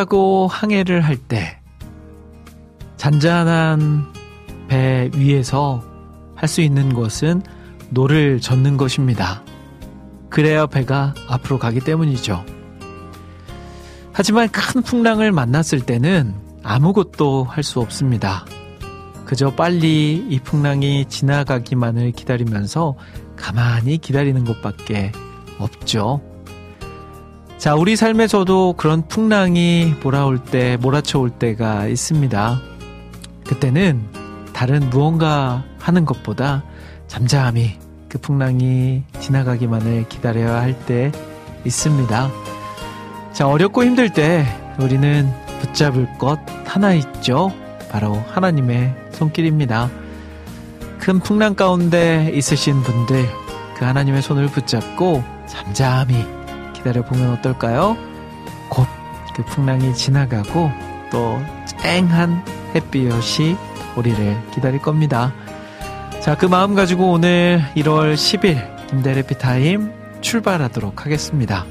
타고 항해를 할 때 잔잔한 배 위에서 할 수 있는 것은 노를 젓는 것입니다. 그래야 배가 앞으로 가기 때문이죠. 하지만 큰 풍랑을 만났을 때는 아무것도 할 수 없습니다. 그저 빨리 이 풍랑이 지나가기만을 기다리면서 가만히 기다리는 것밖에 없죠. 자, 우리 삶에서도 그런 풍랑이 몰아올 때, 몰아쳐올 때가 있습니다. 그때는 다른 무언가 하는 것보다 잠잠히 그 풍랑이 지나가기만을 기다려야 할 때 있습니다. 자, 어렵고 힘들 때 우리는 붙잡을 것 하나 있죠. 바로 하나님의 손길입니다. 큰 풍랑 가운데 있으신 분들, 그 하나님의 손을 붙잡고 잠잠히 기다려보면 어떨까요? 곧 그 풍랑이 지나가고 또 쨍한 햇빛이 우리를 기다릴 겁니다. 자, 그 마음 가지고 오늘 1월 10일 김대래피 타임 출발하도록 하겠습니다.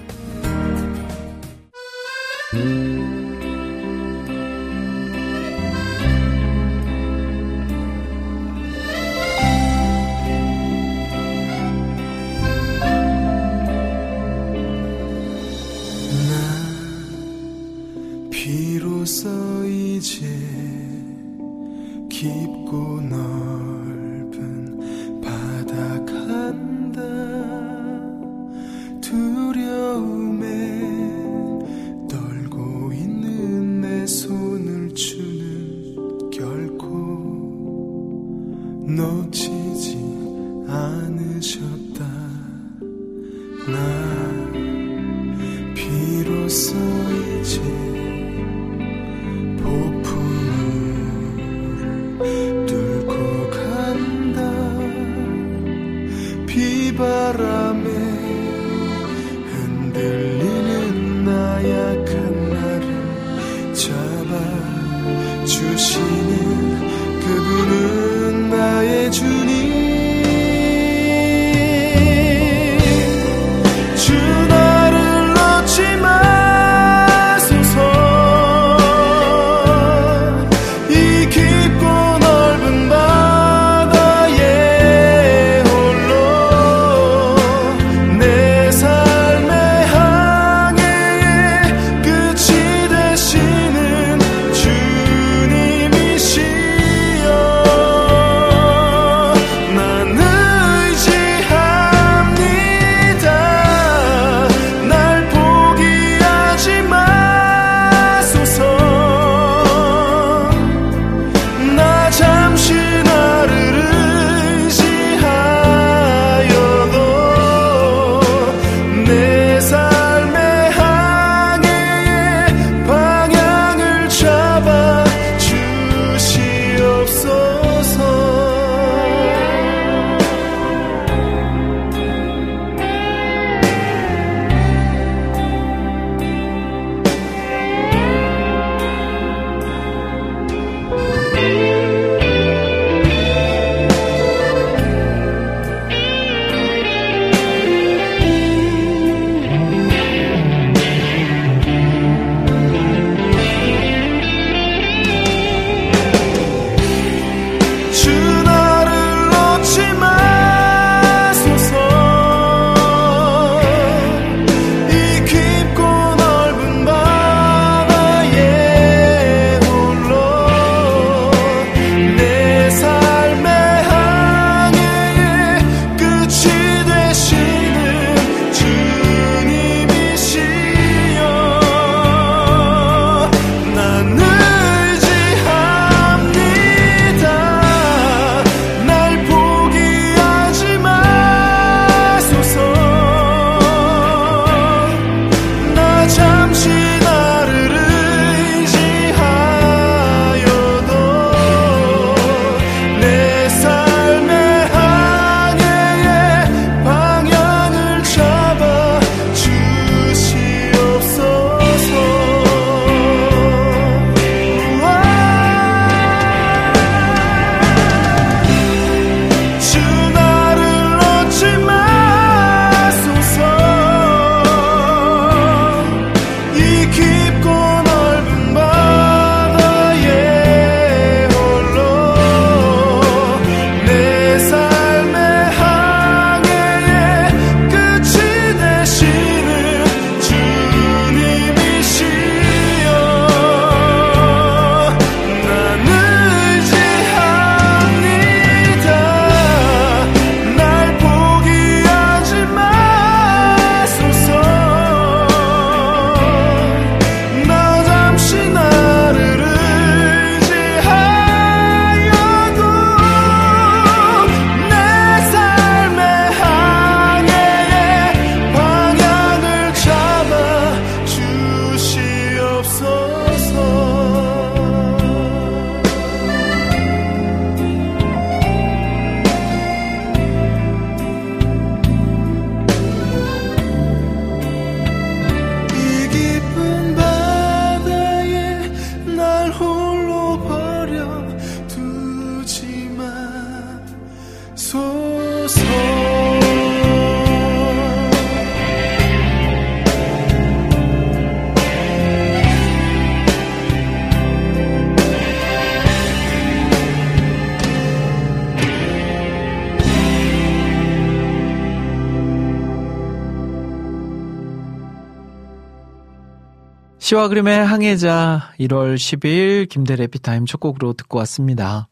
시와 그림의 항해자 1월 10일 김대래 피타임 첫 곡으로 듣고 왔습니다.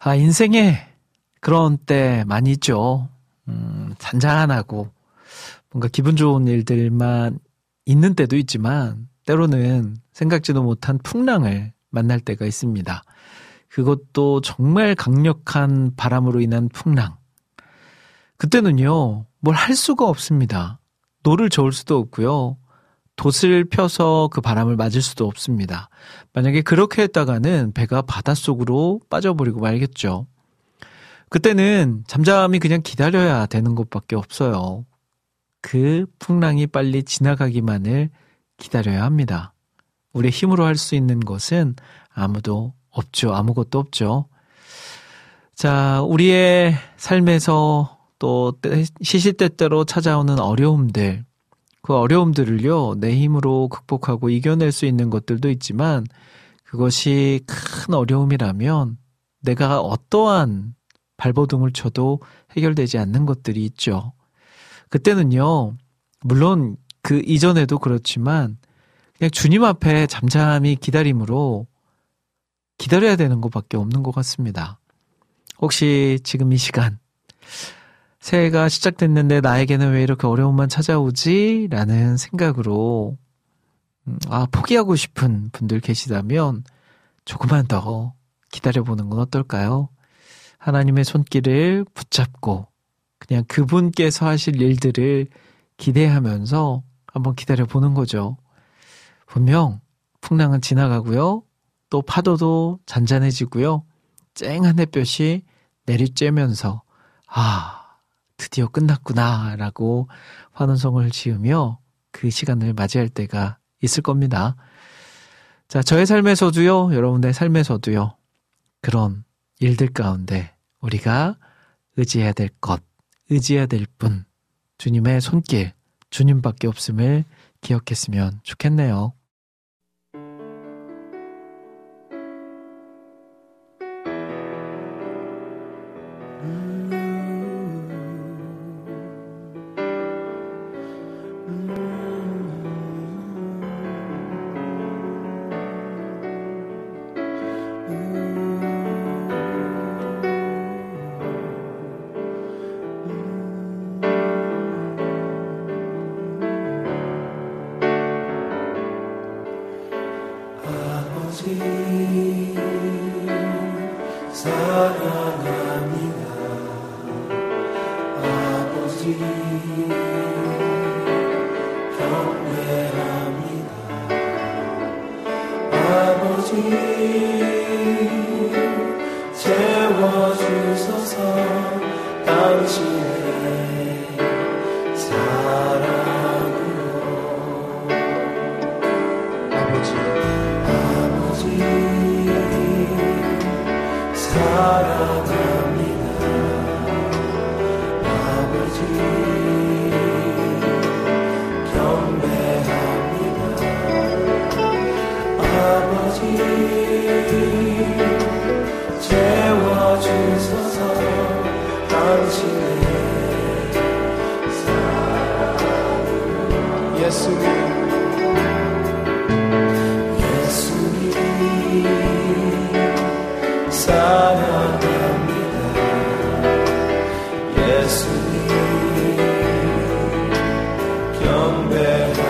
아, 인생에 그런 때 많이 있죠. 음, 잔잔하고 뭔가 기분 좋은 일들만 있는 때도 있지만 때로는 생각지도 못한 풍랑을 만날 때가 있습니다. 그것도 정말 강력한 바람으로 인한 풍랑. 그때는요, 뭘 할 수가 없습니다. 노를 저을 수도 없고요. 돛을 펴서 그 바람을 맞을 수도 없습니다. 만약에 그렇게 했다가는 배가 바닷속으로 빠져버리고 말겠죠. 그때는 잠잠히 그냥 기다려야 되는 것밖에 없어요. 그 풍랑이 빨리 지나가기만을 기다려야 합니다. 우리 힘으로 할 수 있는 것은 아무도 없죠. 아무것도 없죠. 자, 우리의 삶에서 또 시시때때로 찾아오는 어려움들, 그 어려움들을요, 내 힘으로 극복하고 이겨낼 수 있는 것들도 있지만, 그것이 큰 어려움이라면 내가 어떠한 발버둥을 쳐도 해결되지 않는 것들이 있죠. 그때는요, 물론 그 이전에도 그렇지만, 그냥 주님 앞에 잠잠히 기다림으로 기다려야 되는 것밖에 없는 것 같습니다. 혹시 지금 이 시간, 새해가 시작됐는데 나에게는 왜 이렇게 어려움만 찾아오지? 라는 생각으로, 음, 아, 포기하고 싶은 분들 계시다면 조금만 더 기다려보는 건 어떨까요? 하나님의 손길을 붙잡고 그냥 그분께서 하실 일들을 기대하면서 한번 기다려보는 거죠. 분명 풍랑은 지나가고요. 또 파도도 잔잔해지고요. 쨍한 햇볕이 내리쬐면서, 아, 드디어 끝났구나 라고 환원성을 지으며 그 시간을 맞이할 때가 있을 겁니다. 자, 저의 삶에서도요, 여러분의 삶에서도요, 그런 일들 가운데 우리가 의지해야 될 것, 의지해야 될 분, 주님의 손길, 주님밖에 없음을 기억했으면 좋겠네요. 재워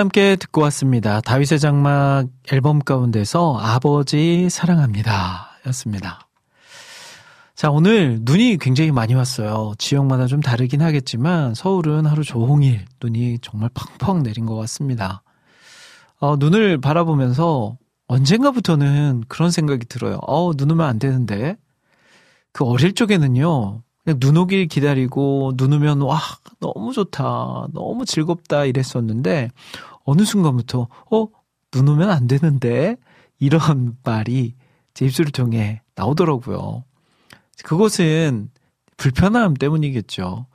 함께 듣고 왔습니다. 다윗의 장막 앨범 가운데서 아버지 사랑합니다. 였습니다. 자, 오늘 눈이 굉장히 많이 왔어요. 지역마다 좀 다르긴 하겠지만 서울은 하루 종일 눈이 정말 펑펑 내린 것 같습니다. 어, 눈을 바라보면서 언젠가부터는 그런 생각이 들어요. 어, 눈 오면 안 되는데. 그 어릴 적에는요. 그냥 눈 오길 기다리고 눈 오면 와 너무 좋다 너무 즐겁다 이랬었는데 어느 순간부터 어 눈 오면 안 되는데 이런 말이 제 입술을 통해 나오더라고요. 그것은 불편함 때문이겠죠.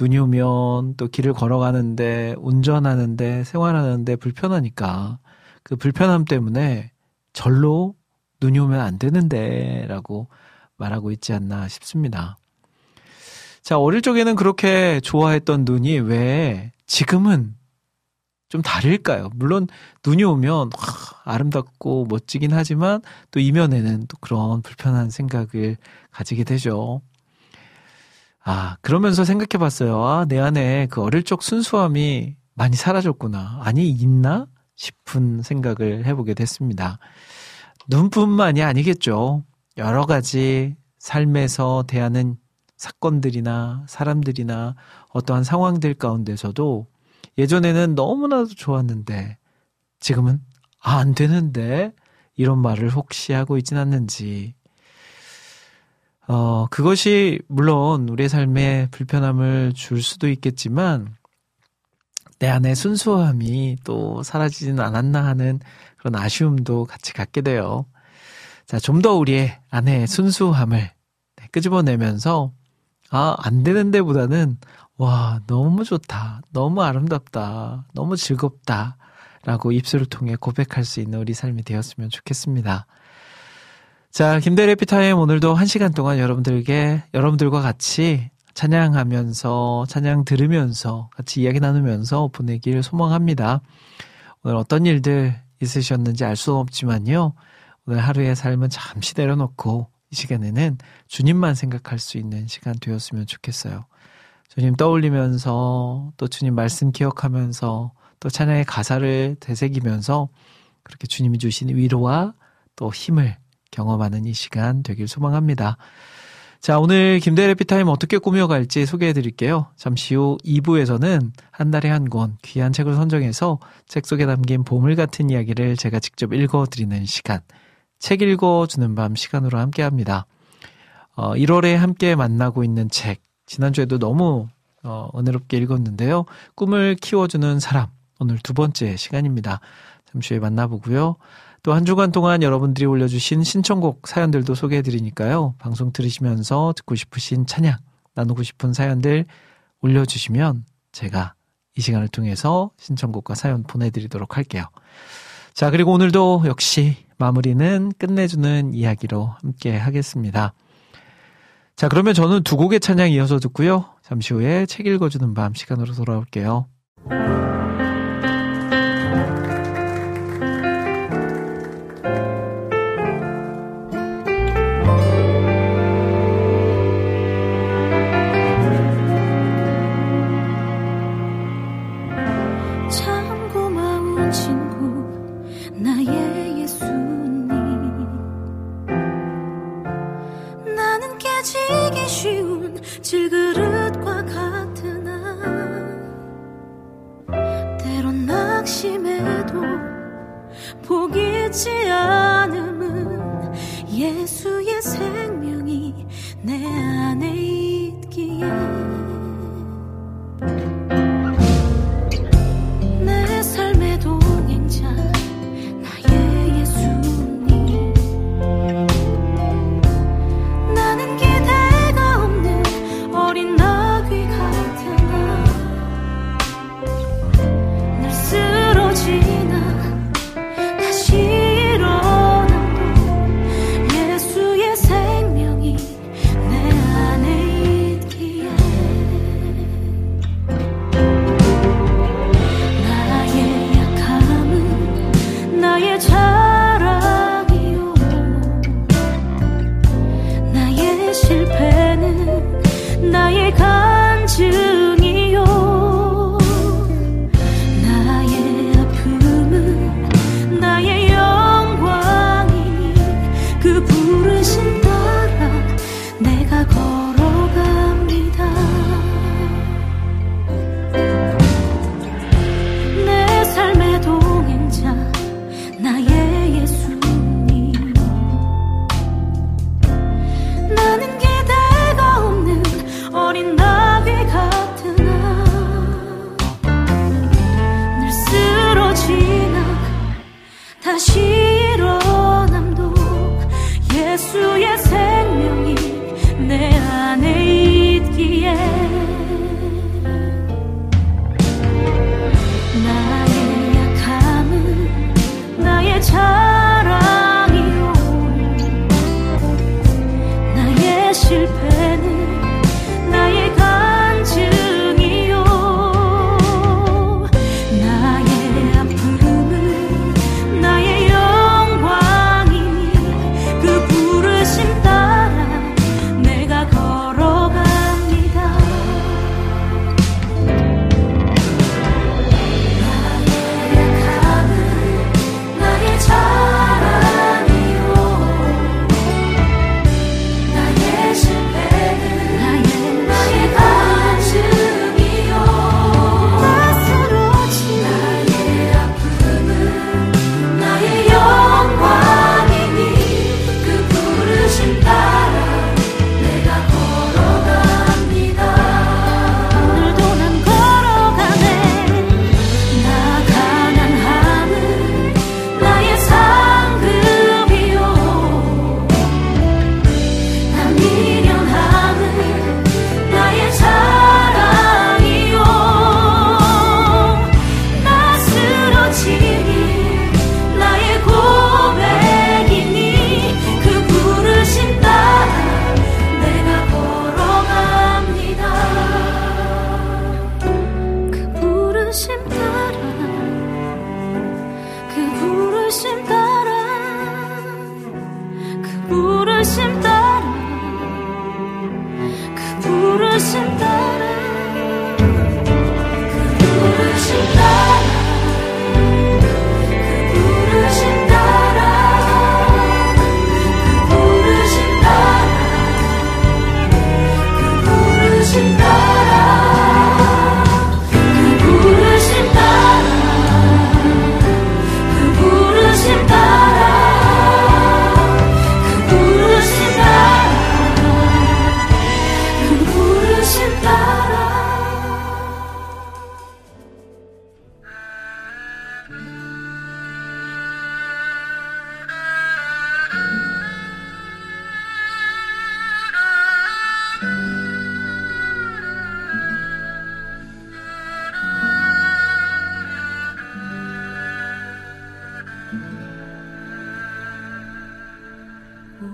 눈이 오면 또 길을 걸어가는데 운전하는데 생활하는데 불편하니까 그 불편함 때문에 절로 눈이 오면 안 되는데 라고 말하고 있지 않나 싶습니다. 자, 어릴 적에는 그렇게 좋아했던 눈이 왜 지금은 좀 다를까요? 물론 눈이 오면 와, 아름답고 멋지긴 하지만 또 이면에는 또 그런 불편한 생각을 가지게 되죠. 아, 그러면서 생각해 봤어요. 아, 내 안에 그 어릴 적 순수함이 많이 사라졌구나. 아니, 있나? 싶은 생각을 해보게 됐습니다. 눈뿐만이 아니겠죠. 여러 가지 삶에서 대하는 사건들이나 사람들이나 어떠한 상황들 가운데서도 예전에는 너무나도 좋았는데 지금은 아, 안 되는데 이런 말을 혹시 하고 있진 않는지 어, 그것이 물론 우리의 삶에 불편함을 줄 수도 있겠지만 내 안에 순수함이 또 사라지진 않았나 하는 그런 아쉬움도 같이 갖게 돼요. 자, 좀 더 우리의 안에 순수함을 네, 끄집어내면서 아, 안 되는데 보다는, 와, 너무 좋다. 너무 아름답다. 너무 즐겁다. 라고 입술을 통해 고백할 수 있는 우리 삶이 되었으면 좋겠습니다. 자, 김대래 피타임 오늘도 한 시간 동안 여러분들께, 여러분들과 같이 찬양하면서, 찬양 들으면서, 같이 이야기 나누면서 보내길 소망합니다. 오늘 어떤 일들 있으셨는지 알 수 없지만요. 오늘 하루의 삶은 잠시 내려놓고 이 시간에는 주님만 생각할 수 있는 시간 되었으면 좋겠어요. 주님 떠올리면서 또 주님 말씀 기억하면서 또 찬양의 가사를 되새기면서 그렇게 주님이 주신 위로와 또 힘을 경험하는 이 시간 되길 소망합니다. 자, 오늘 김대일의 해피타임 어떻게 꾸며갈지 소개해 드릴게요. 잠시 후 2부에서는 한 달에 한 권 귀한 책을 선정해서 책 속에 담긴 보물 같은 이야기를 제가 직접 읽어 드리는 시간. 책 읽어주는 밤 시간으로 함께 합니다. 어, 1월에 함께 만나고 있는 책. 지난주에도 너무 어, 은혜롭게 읽었는데요. 꿈을 키워주는 사람. 오늘 두 번째 시간입니다. 잠시 후에 만나보고요. 또 한 주간 동안 여러분들이 올려주신 신청곡 사연들도 소개해드리니까요. 방송 들으시면서 듣고 싶으신 찬양, 나누고 싶은 사연들 올려주시면 제가 이 시간을 통해서 신청곡과 사연 보내드리도록 할게요. 자, 그리고 오늘도 역시 마무리는 끝내주는 이야기로 함께 하겠습니다. 자, 그러면 저는 두 곡의 찬양 이어서 듣고요. 잠시 후에 책 읽어주는 밤 시간으로 돌아올게요.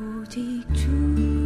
不抵住。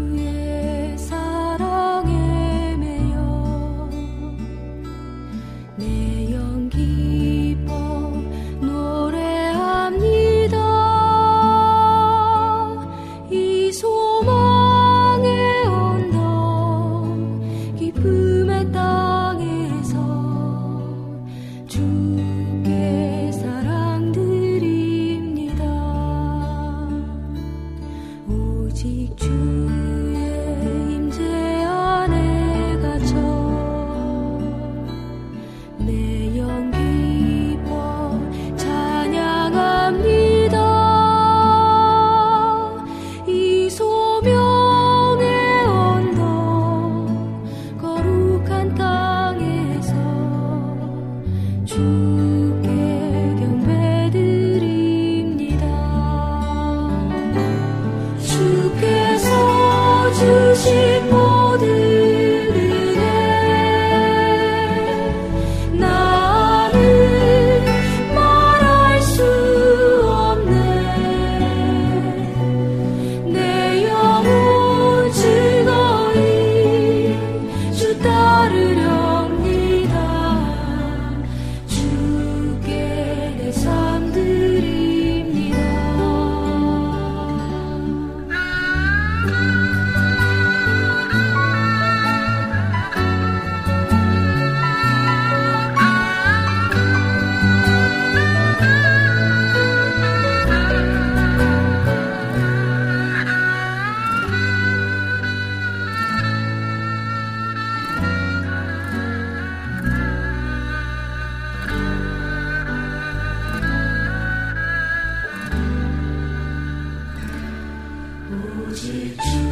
birthday to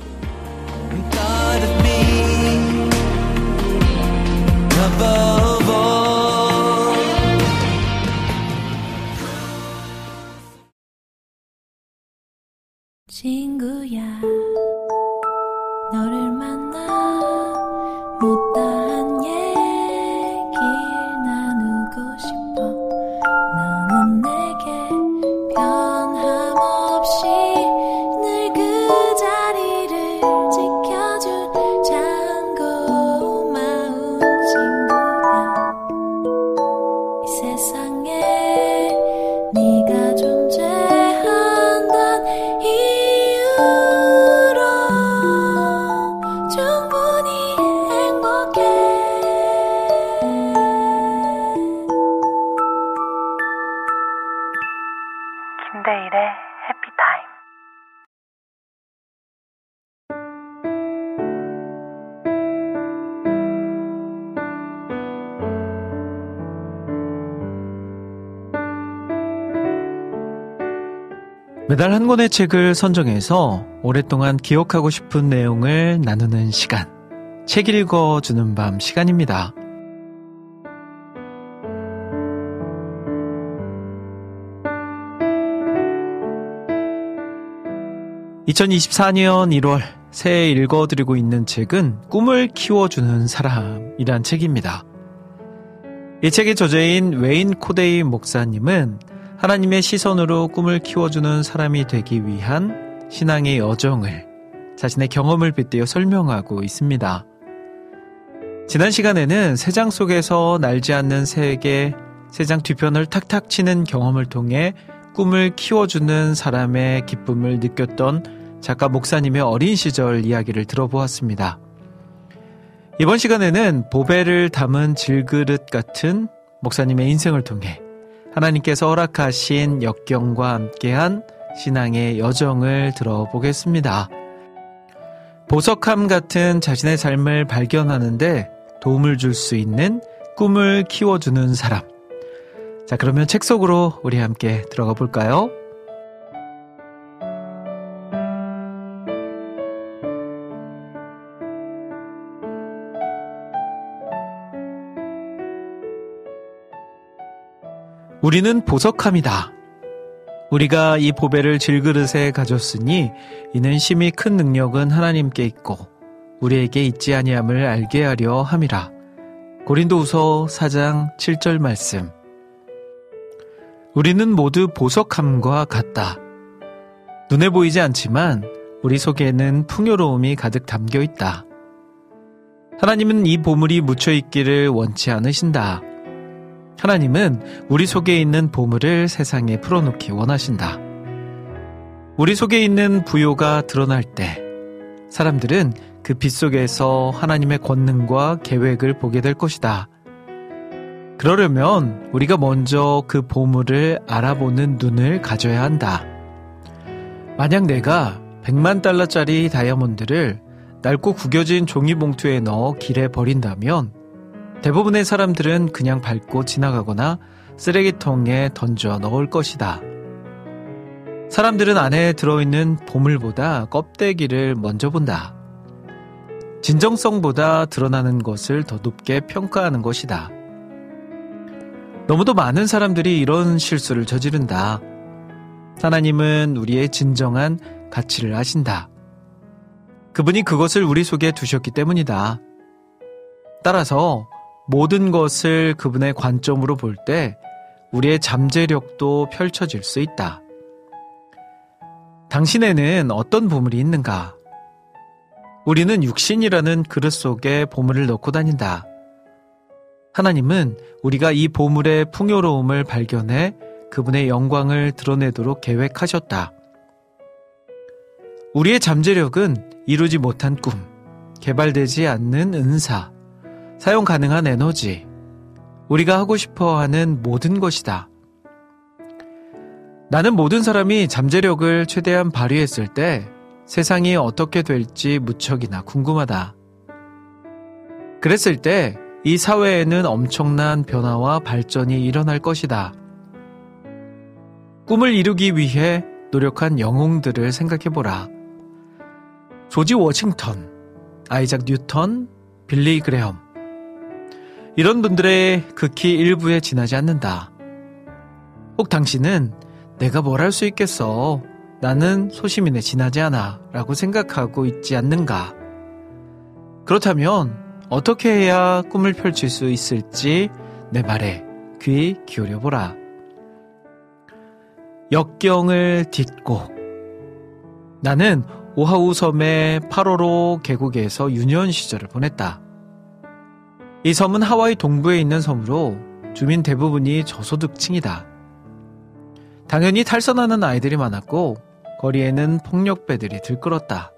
Above all. 친구야 너를 만나 못다 매달 한 권의 책을 선정해서 오랫동안 기억하고 싶은 내용을 나누는 시간. 책 읽어주는 밤 시간입니다. 2024년 1월 새해 읽어드리고 있는 책은 꿈을 키워주는 사람이란 책입니다. 이 책의 저자인 웨인 코데이로 목사님은 하나님의 시선으로 꿈을 키워주는 사람이 되기 위한 신앙의 여정을 자신의 경험을 빗대어 설명하고 있습니다. 지난 시간에는 새장 속에서 날지 않는 새에게 새장 뒤편을 탁탁 치는 경험을 통해 꿈을 키워주는 사람의 기쁨을 느꼈던 작가 목사님의 어린 시절 이야기를 들어보았습니다. 이번 시간에는 보배를 담은 질그릇 같은 목사님의 인생을 통해 하나님께서 허락하신 역경과 함께한 신앙의 여정을 들어보겠습니다. 보석함 같은 자신의 삶을 발견하는데 도움을 줄 수 있는 꿈을 키워주는 사람. 자, 그러면 책 속으로 우리 함께 들어가 볼까요? 우리는 보석함이다. 우리가 이 보배를 질그릇에 가졌으니 이는 심히 큰 능력은 하나님께 있고 우리에게 있지 아니함을 알게 하려 함이라. 고린도후서 4장 7절 말씀. 우리는 모두 보석함과 같다. 눈에 보이지 않지만 우리 속에는 풍요로움이 가득 담겨 있다. 하나님은 이 보물이 묻혀 있기를 원치 않으신다. 하나님은 우리 속에 있는 보물을 세상에 풀어놓기 원하신다. 우리 속에 있는 부요가 드러날 때 사람들은 그 빛 속에서 하나님의 권능과 계획을 보게 될 것이다. 그러려면 우리가 먼저 그 보물을 알아보는 눈을 가져야 한다. 만약 내가 100만 달러짜리 다이아몬드를 낡고 구겨진 종이봉투에 넣어 길에 버린다면 대부분의 사람들은 그냥 밟고 지나가거나 쓰레기통에 던져 넣을 것이다. 사람들은 안에 들어있는 보물보다 껍데기를 먼저 본다. 진정성보다 드러나는 것을 더 높게 평가하는 것이다. 너무도 많은 사람들이 이런 실수를 저지른다. 하나님은 우리의 진정한 가치를 아신다. 그분이 그것을 우리 속에 두셨기 때문이다. 따라서 모든 것을 그분의 관점으로 볼 때 우리의 잠재력도 펼쳐질 수 있다. 당신에는 어떤 보물이 있는가? 우리는 육신이라는 그릇 속에 보물을 넣고 다닌다. 하나님은 우리가 이 보물의 풍요로움을 발견해 그분의 영광을 드러내도록 계획하셨다. 우리의 잠재력은 이루지 못한 꿈, 개발되지 않는 은사, 사용 가능한 에너지, 우리가 하고 싶어 하는 모든 것이다. 나는 모든 사람이 잠재력을 최대한 발휘했을 때 세상이 어떻게 될지 무척이나 궁금하다. 그랬을 때 이 사회에는 엄청난 변화와 발전이 일어날 것이다. 꿈을 이루기 위해 노력한 영웅들을 생각해보라. 조지 워싱턴, 아이작 뉴턴, 빌리 그레엄. 이런 분들의 극히 일부에 지나지 않는다. 혹 당신은 내가 뭘 할 수 있겠어. 나는 소시민에 지나지 않아. 라고 생각하고 있지 않는가? 그렇다면 어떻게 해야 꿈을 펼칠 수 있을지 내 말에 귀 기울여 보라. 역경을 딛고 나는 오하우 섬의 파로로 계곡에서 유년 시절을 보냈다. 이 섬은 하와이 동부에 있는 섬으로 주민 대부분이 저소득층이다. 당연히 탈선하는 아이들이 많았고 거리에는 폭력배들이 들끓었다.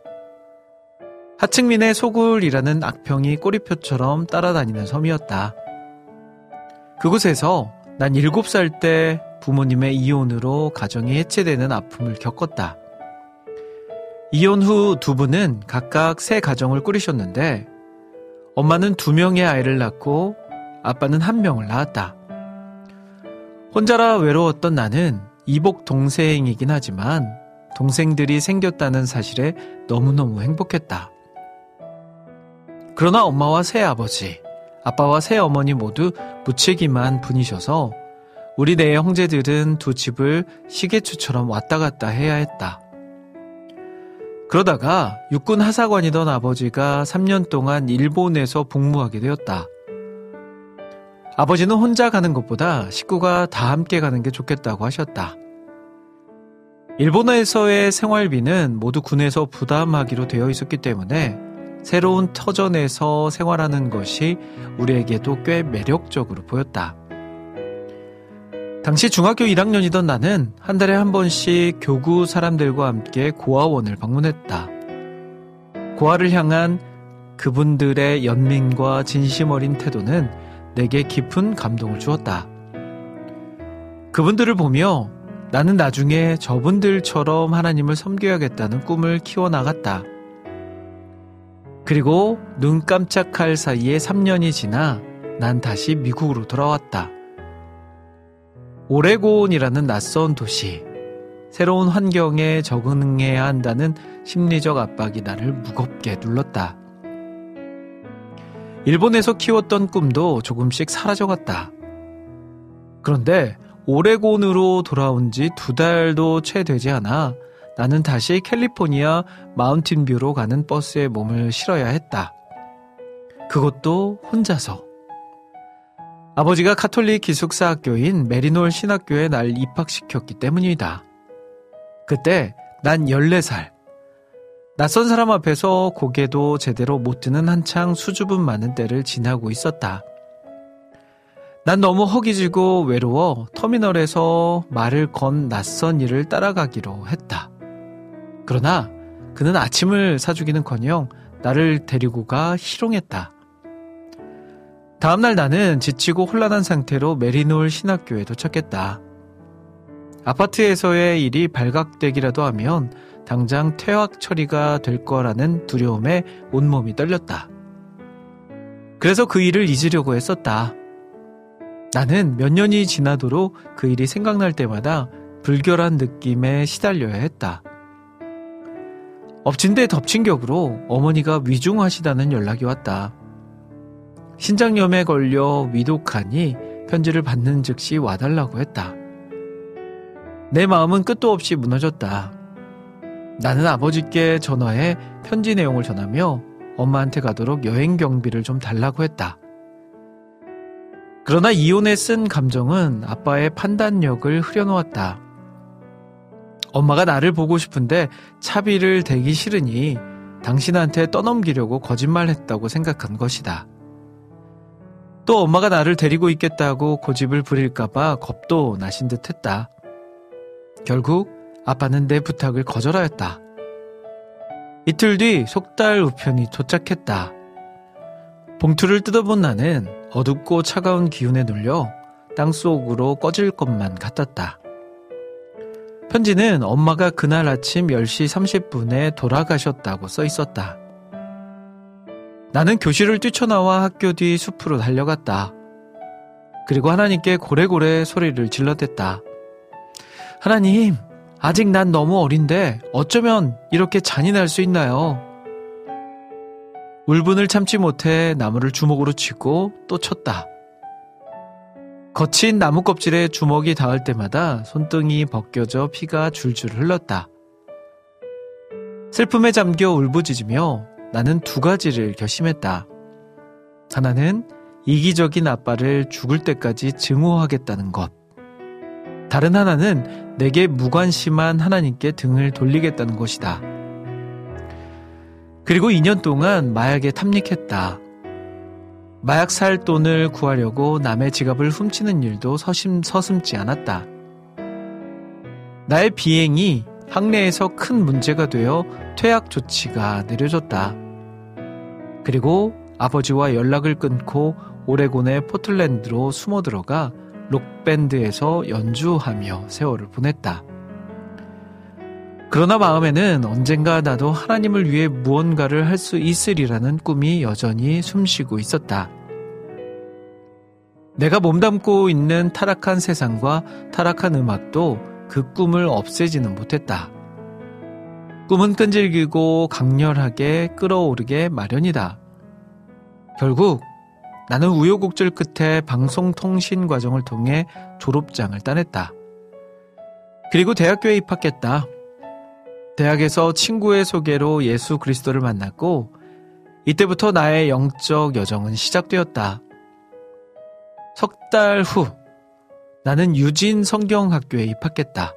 하층민의 소굴이라는 악평이 꼬리표처럼 따라다니는 섬이었다. 그곳에서 난 7살 때 부모님의 이혼으로 가정이 해체되는 아픔을 겪었다. 이혼 후 두 분은 각각 새 가정을 꾸리셨는데 엄마는 두 명의 아이를 낳고 아빠는 한 명을 낳았다. 혼자라 외로웠던 나는 이복 동생이긴 하지만 동생들이 생겼다는 사실에 너무너무 행복했다. 그러나 엄마와 새아버지, 아빠와 새어머니 모두 무책임한 분이셔서 우리 네 형제들은 두 집을 시계추처럼 왔다 갔다 해야 했다. 그러다가 육군 하사관이던 아버지가 3년 동안 일본에서 복무하게 되었다. 아버지는 혼자 가는 것보다 식구가 다 함께 가는 게 좋겠다고 하셨다. 일본에서의 생활비는 모두 군에서 부담하기로 되어 있었기 때문에 새로운 터전에서 생활하는 것이 우리에게도 꽤 매력적으로 보였다. 당시 중학교 1학년이던 나는 한 달에 한 번씩 교구 사람들과 함께 고아원을 방문했다. 고아를 향한 그분들의 연민과 진심 어린 태도는 내게 깊은 감동을 주었다. 그분들을 보며 나는 나중에 저분들처럼 하나님을 섬겨야겠다는 꿈을 키워나갔다. 그리고 눈 깜짝할 사이에 3년이 지나 난 다시 미국으로 돌아왔다. 오레곤이라는 낯선 도시. 새로운 환경에 적응해야 한다는 심리적 압박이 나를 무겁게 눌렀다. 일본에서 키웠던 꿈도 조금씩 사라져갔다. 그런데 오레곤으로 돌아온 지 두 달도 채 되지 않아 나는 다시 캘리포니아 마운틴뷰로 가는 버스에 몸을 실어야 했다. 그것도 혼자서. 아버지가 카톨릭 기숙사 학교인 메리놀 신학교에 날 입학시켰기 때문이다. 그때 난 14살. 낯선 사람 앞에서 고개도 제대로 못 드는 한창 수줍음 많은 때를 지나고 있었다. 난 너무 허기지고 외로워 터미널에서 말을 건 낯선 이를 따라가기로 했다. 그러나 그는 아침을 사주기는 커녕 나를 데리고 가 희롱했다. 다음날 나는 지치고 혼란한 상태로 메리놀 신학교에 도착했다. 아파트에서의 일이 발각되기라도 하면 당장 퇴학 처리가 될 거라는 두려움에 온몸이 떨렸다. 그래서 그 일을 잊으려고 했었다. 나는 몇 년이 지나도록 그 일이 생각날 때마다 불결한 느낌에 시달려야 했다. 엎친 데 덮친 격으로 어머니가 위중하시다는 연락이 왔다. 신장염에 걸려 위독하니 편지를 받는 즉시 와달라고 했다. 내 마음은 끝도 없이 무너졌다. 나는 아버지께 전화해 편지 내용을 전하며 엄마한테 가도록 여행 경비를 좀 달라고 했다. 그러나 이혼에 쓴 감정은 아빠의 판단력을 흐려놓았다. 엄마가 나를 보고 싶은데 차비를 대기 싫으니 당신한테 떠넘기려고 거짓말했다고 생각한 것이다. 또 엄마가 나를 데리고 있겠다고 고집을 부릴까봐 겁도 나신 듯 했다. 결국 아빠는 내 부탁을 거절하였다. 이틀 뒤 속달 우편이 도착했다. 봉투를 뜯어본 나는 어둡고 차가운 기운에 눌려 땅속으로 꺼질 것만 같았다. 편지는 엄마가 그날 아침 10시 30분에 돌아가셨다고 써 있었다. 나는 교실을 뛰쳐나와 학교 뒤 숲으로 달려갔다. 그리고 하나님께 고래고래 소리를 질러댔다. 하나님, 아직 난 너무 어린데 어쩌면 이렇게 잔인할 수 있나요? 울분을 참지 못해 나무를 주먹으로 치고 또 쳤다. 거친 나무 껍질에 주먹이 닿을 때마다 손등이 벗겨져 피가 줄줄 흘렀다. 슬픔에 잠겨 울부짖으며 나는 두 가지를 결심했다. 하나는 이기적인 아빠를 죽을 때까지 증오하겠다는 것. 다른 하나는 내게 무관심한 하나님께 등을 돌리겠다는 것이다. 그리고 2년 동안 마약에 탐닉했다. 마약 살 돈을 구하려고 남의 지갑을 훔치는 일도 서심, 서슴지 않았다. 나의 비행이 학내에서 큰 문제가 되어 퇴학 조치가 내려졌다. 그리고 아버지와 연락을 끊고 오레곤의 포틀랜드로 숨어 들어가 록밴드에서 연주하며 세월을 보냈다. 그러나 마음에는 언젠가 나도 하나님을 위해 무언가를 할 수 있으리라는 꿈이 여전히 숨쉬고 있었다. 내가 몸담고 있는 타락한 세상과 타락한 음악도 그 꿈을 없애지는 못했다. 꿈은 끈질기고 강렬하게 끌어오르게 마련이다. 결국 나는 우여곡절 끝에 방송통신 과정을 통해 졸업장을 따냈다. 그리고 대학교에 입학했다. 대학에서 친구의 소개로 예수 그리스도를 만났고 이때부터 나의 영적 여정은 시작되었다. 석 달 후 나는 유진 성경학교에 입학했다.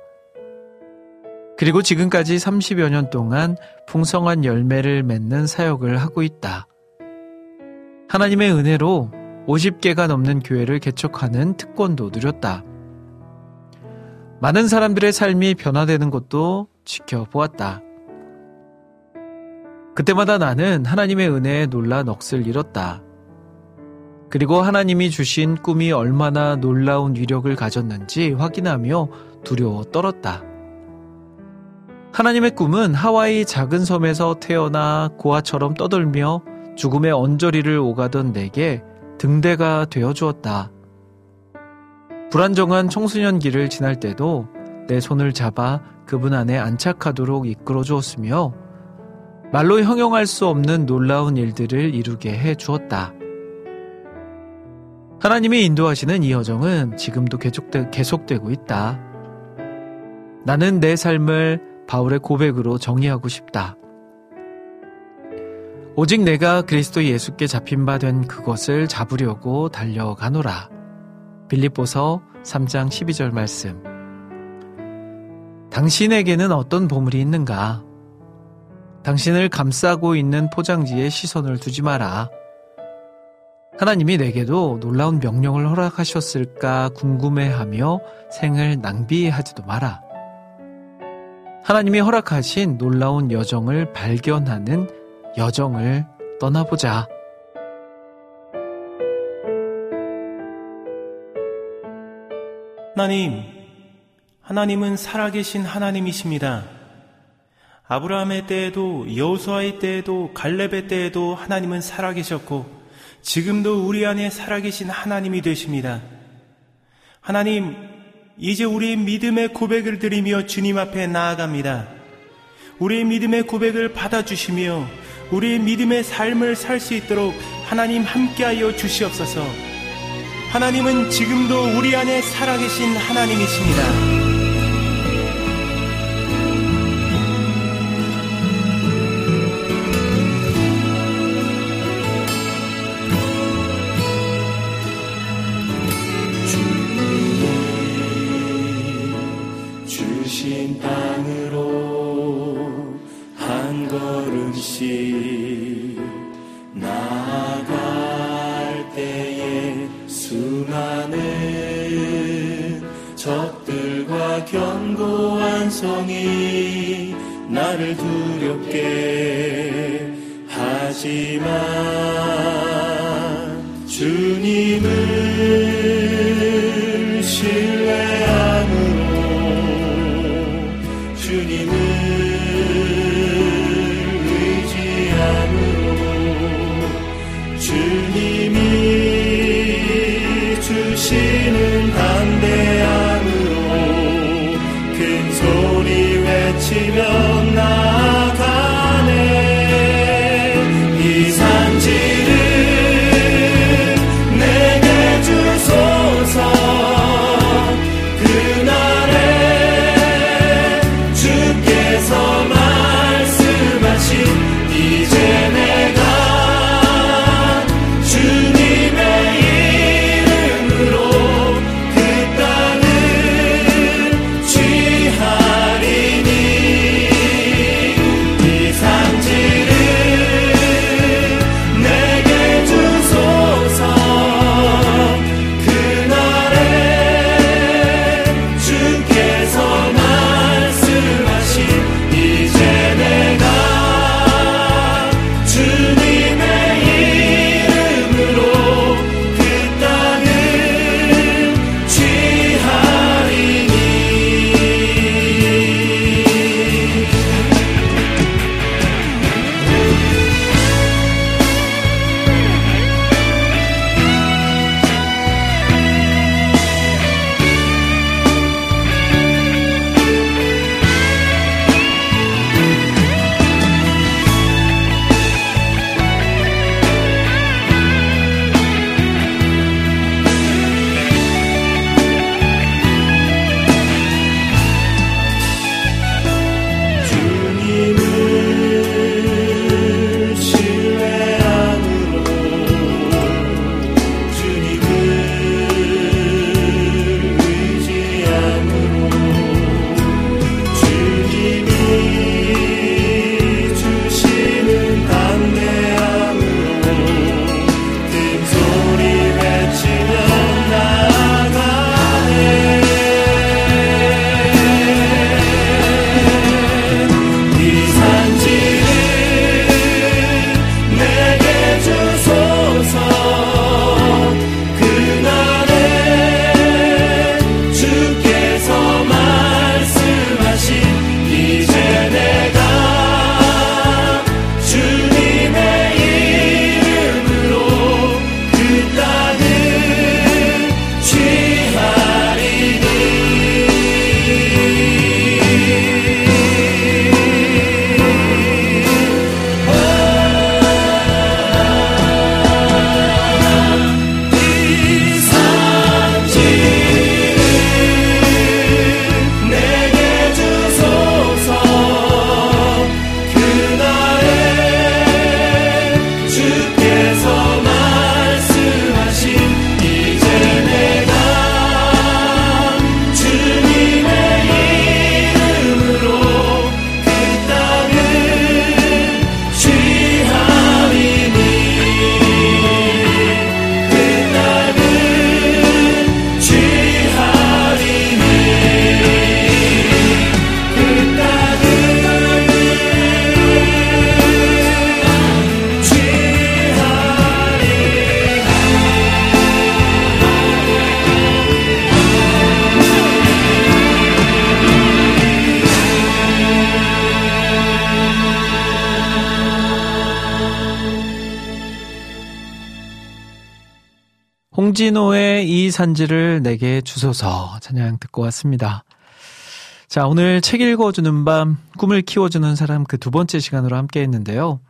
그리고 지금까지 30여 년 동안 풍성한 열매를 맺는 사역을 하고 있다. 하나님의 은혜로 50개가 넘는 교회를 개척하는 특권도 누렸다. 많은 사람들의 삶이 변화되는 것도 지켜보았다. 그때마다 나는 하나님의 은혜에 놀라 넋을 잃었다. 그리고 하나님이 주신 꿈이 얼마나 놀라운 위력을 가졌는지 확인하며 두려워 떨었다. 하나님의 꿈은 하와이 작은 섬에서 태어나 고아처럼 떠들며 죽음의 언저리를 오가던 내게 등대가 되어 주었다. 불안정한 청소년기를 지날 때도 내 손을 잡아 그분 안에 안착하도록 이끌어 주었으며 말로 형용할 수 없는 놀라운 일들을 이루게 해 주었다. 하나님이 인도하시는 이 여정은 지금도 계속되, 계속되고 있다. 나는 내 삶을 바울의 고백으로 정의하고 싶다. 오직 내가 그리스도 예수께 잡힌 바 된 그것을 잡으려고 달려가노라. 빌립보서 3장 12절 말씀. 당신에게는 어떤 보물이 있는가? 당신을 감싸고 있는 포장지에 시선을 두지 마라. 하나님이 내게도 놀라운 명령을 허락하셨을까 궁금해하며 생을 낭비하지도 마라. 하나님이 허락하신 놀라운 여정을 발견하는 여정을 떠나보자. 하나님, 하나님은 살아계신 하나님이십니다. 아브라함의 때에도 여호수아의 때에도 갈렙의 때에도 하나님은 살아계셨고 지금도 우리 안에 살아계신 하나님이 되십니다. 하나님, 이제 우리의 믿음의 고백을 드리며 주님 앞에 나아갑니다. 우리의 믿음의 고백을 받아주시며 우리의 믿음의 삶을 살 수 있도록 하나님 함께하여 주시옵소서. 하나님은 지금도 우리 안에 살아계신 하나님이십니다. 홍진호의 이 산지를 내게 주소서 찬양 듣고 왔습니다. 자, 오늘 책 읽어주는 밤, 꿈을 키워주는 사람 그 두 번째 시간으로 함께 했는데요.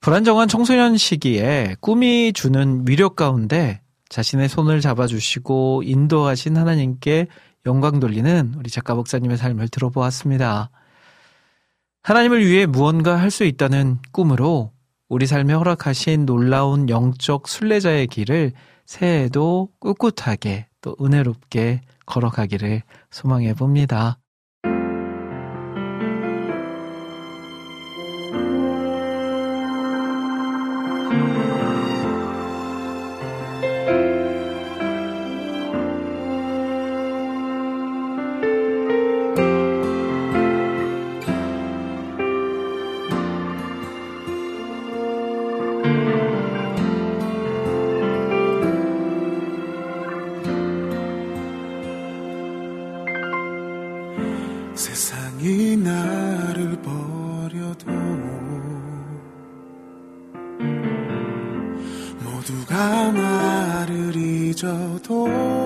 불안정한 청소년 시기에 꿈이 주는 위력 가운데 자신의 손을 잡아주시고 인도하신 하나님께 영광 돌리는 우리 작가 목사님의 삶을 들어보았습니다. 하나님을 위해 무언가 할 수 있다는 꿈으로 우리 삶에 허락하신 놀라운 영적 순례자의 길을 새해에도 꿋꿋하게 또 은혜롭게 걸어가기를 소망해 봅니다. 잊어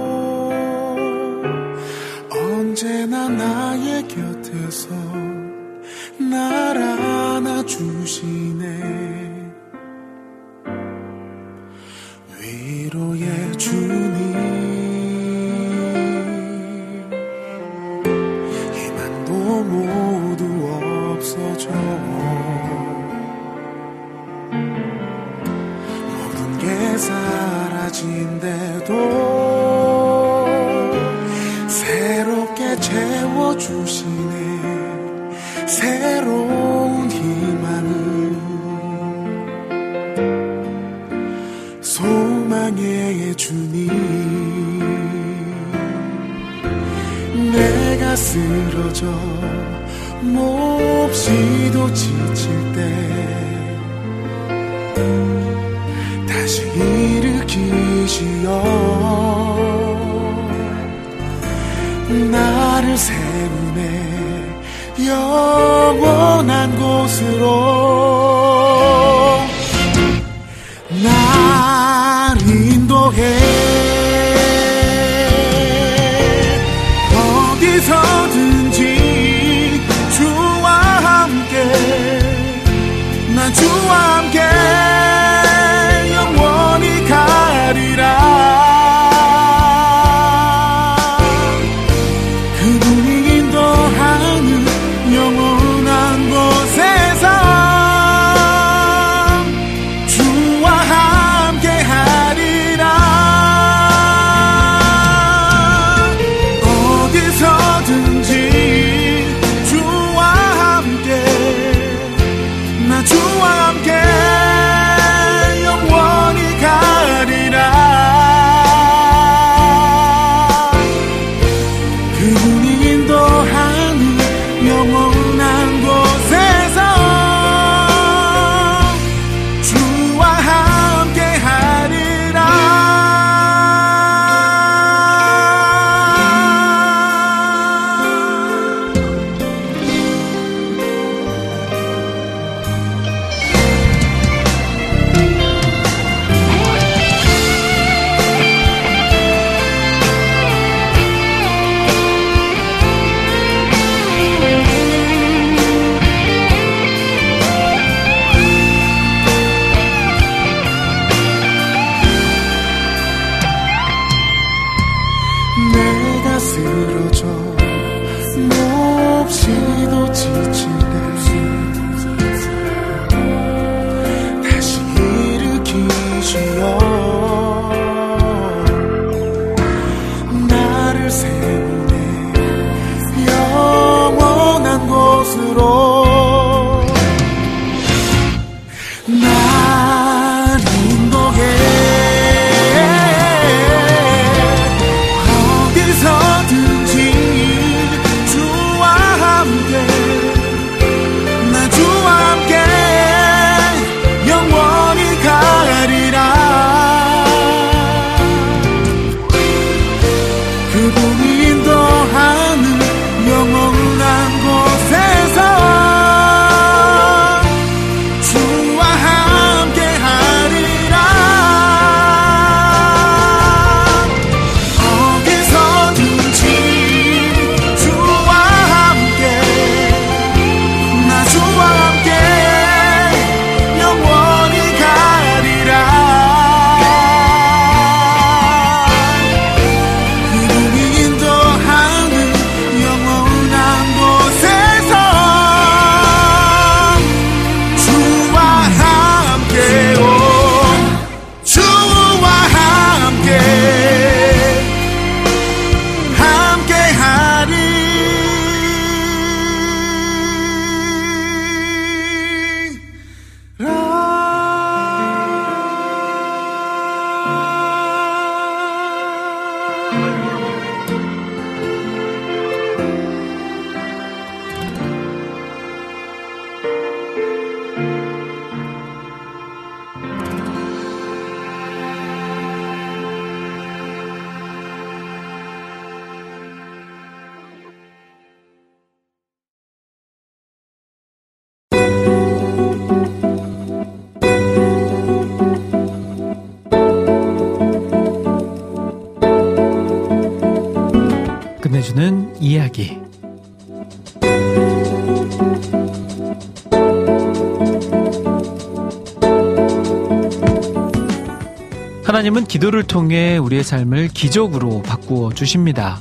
기도를 통해 우리의 삶을 기적으로 바꾸어 주십니다.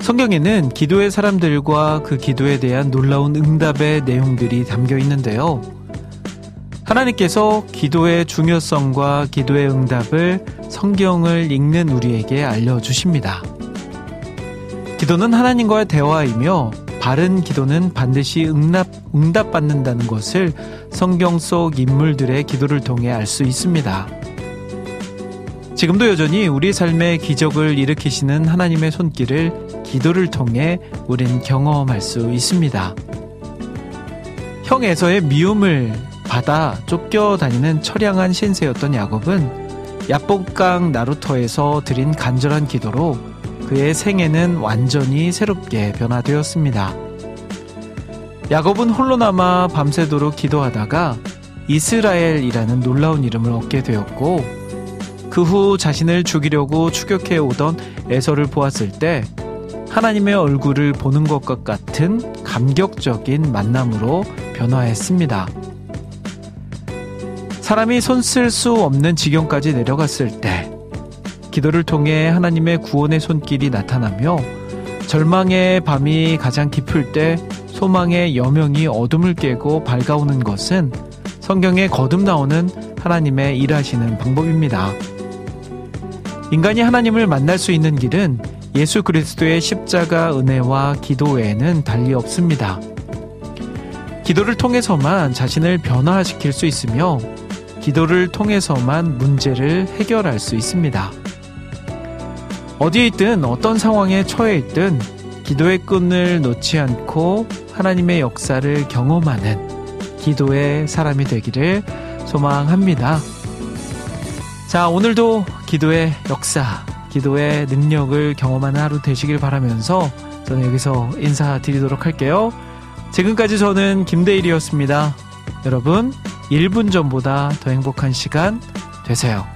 성경에는 기도의 사람들과 그 기도에 대한 놀라운 응답의 내용들이 담겨 있는데요. 하나님께서 기도의 중요성과 기도의 응답을 성경을 읽는 우리에게 알려주십니다. 기도는 하나님과의 대화이며 바른 기도는 반드시 응답, 응답받는다는 것을 성경 속 인물들의 기도를 통해 알 수 있습니다. 지금도 여전히 우리 삶의 기적을 일으키시는 하나님의 손길을 기도를 통해 우린 경험할 수 있습니다. 형 에서의 미움을 받아 쫓겨다니는 처량한 신세였던 야곱은 야복강 나루터에서 드린 간절한 기도로 그의 생애는 완전히 새롭게 변화되었습니다. 야곱은 홀로 남아 밤새도록 기도하다가 이스라엘이라는 놀라운 이름을 얻게 되었고 그 후 자신을 죽이려고 추격해 오던 에서를 보았을 때 하나님의 얼굴을 보는 것과 같은 감격적인 만남으로 변화했습니다. 사람이 손쓸 수 없는 지경까지 내려갔을 때 기도를 통해 하나님의 구원의 손길이 나타나며 절망의 밤이 가장 깊을 때 소망의 여명이 어둠을 깨고 밝아오는 것은 성경에 거듭 나오는 하나님의 일하시는 방법입니다. 인간이 하나님을 만날 수 있는 길은 예수 그리스도의 십자가 은혜와 기도 외에는 달리 없습니다. 기도를 통해서만 자신을 변화시킬 수 있으며 기도를 통해서만 문제를 해결할 수 있습니다. 어디에 있든 어떤 상황에 처해 있든 기도의 끈을 놓지 않고 하나님의 역사를 경험하는 기도의 사람이 되기를 소망합니다. 자, 오늘도 기도의 역사, 기도의 능력을 경험하는 하루 되시길 바라면서 저는 여기서 인사드리도록 할게요. 지금까지 저는 김대일이었습니다. 여러분, 1분 전보다 더 행복한 시간 되세요.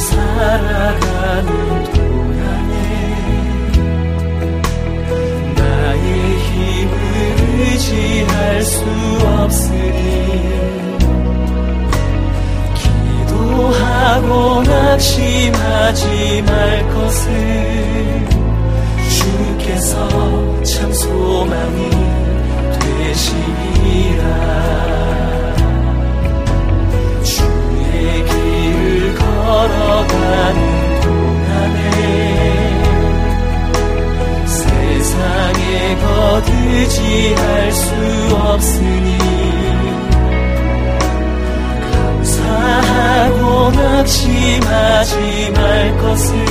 살아가는 동안에 나의 힘을 의지할 수 없으니 기도하고 낙심하지 말 것을 주께서 참 소망이 되시리라. 주의 길을 걸어가는 동안에 세상에 거두지할 수 없으니 감사하고 낙심하지 말 것을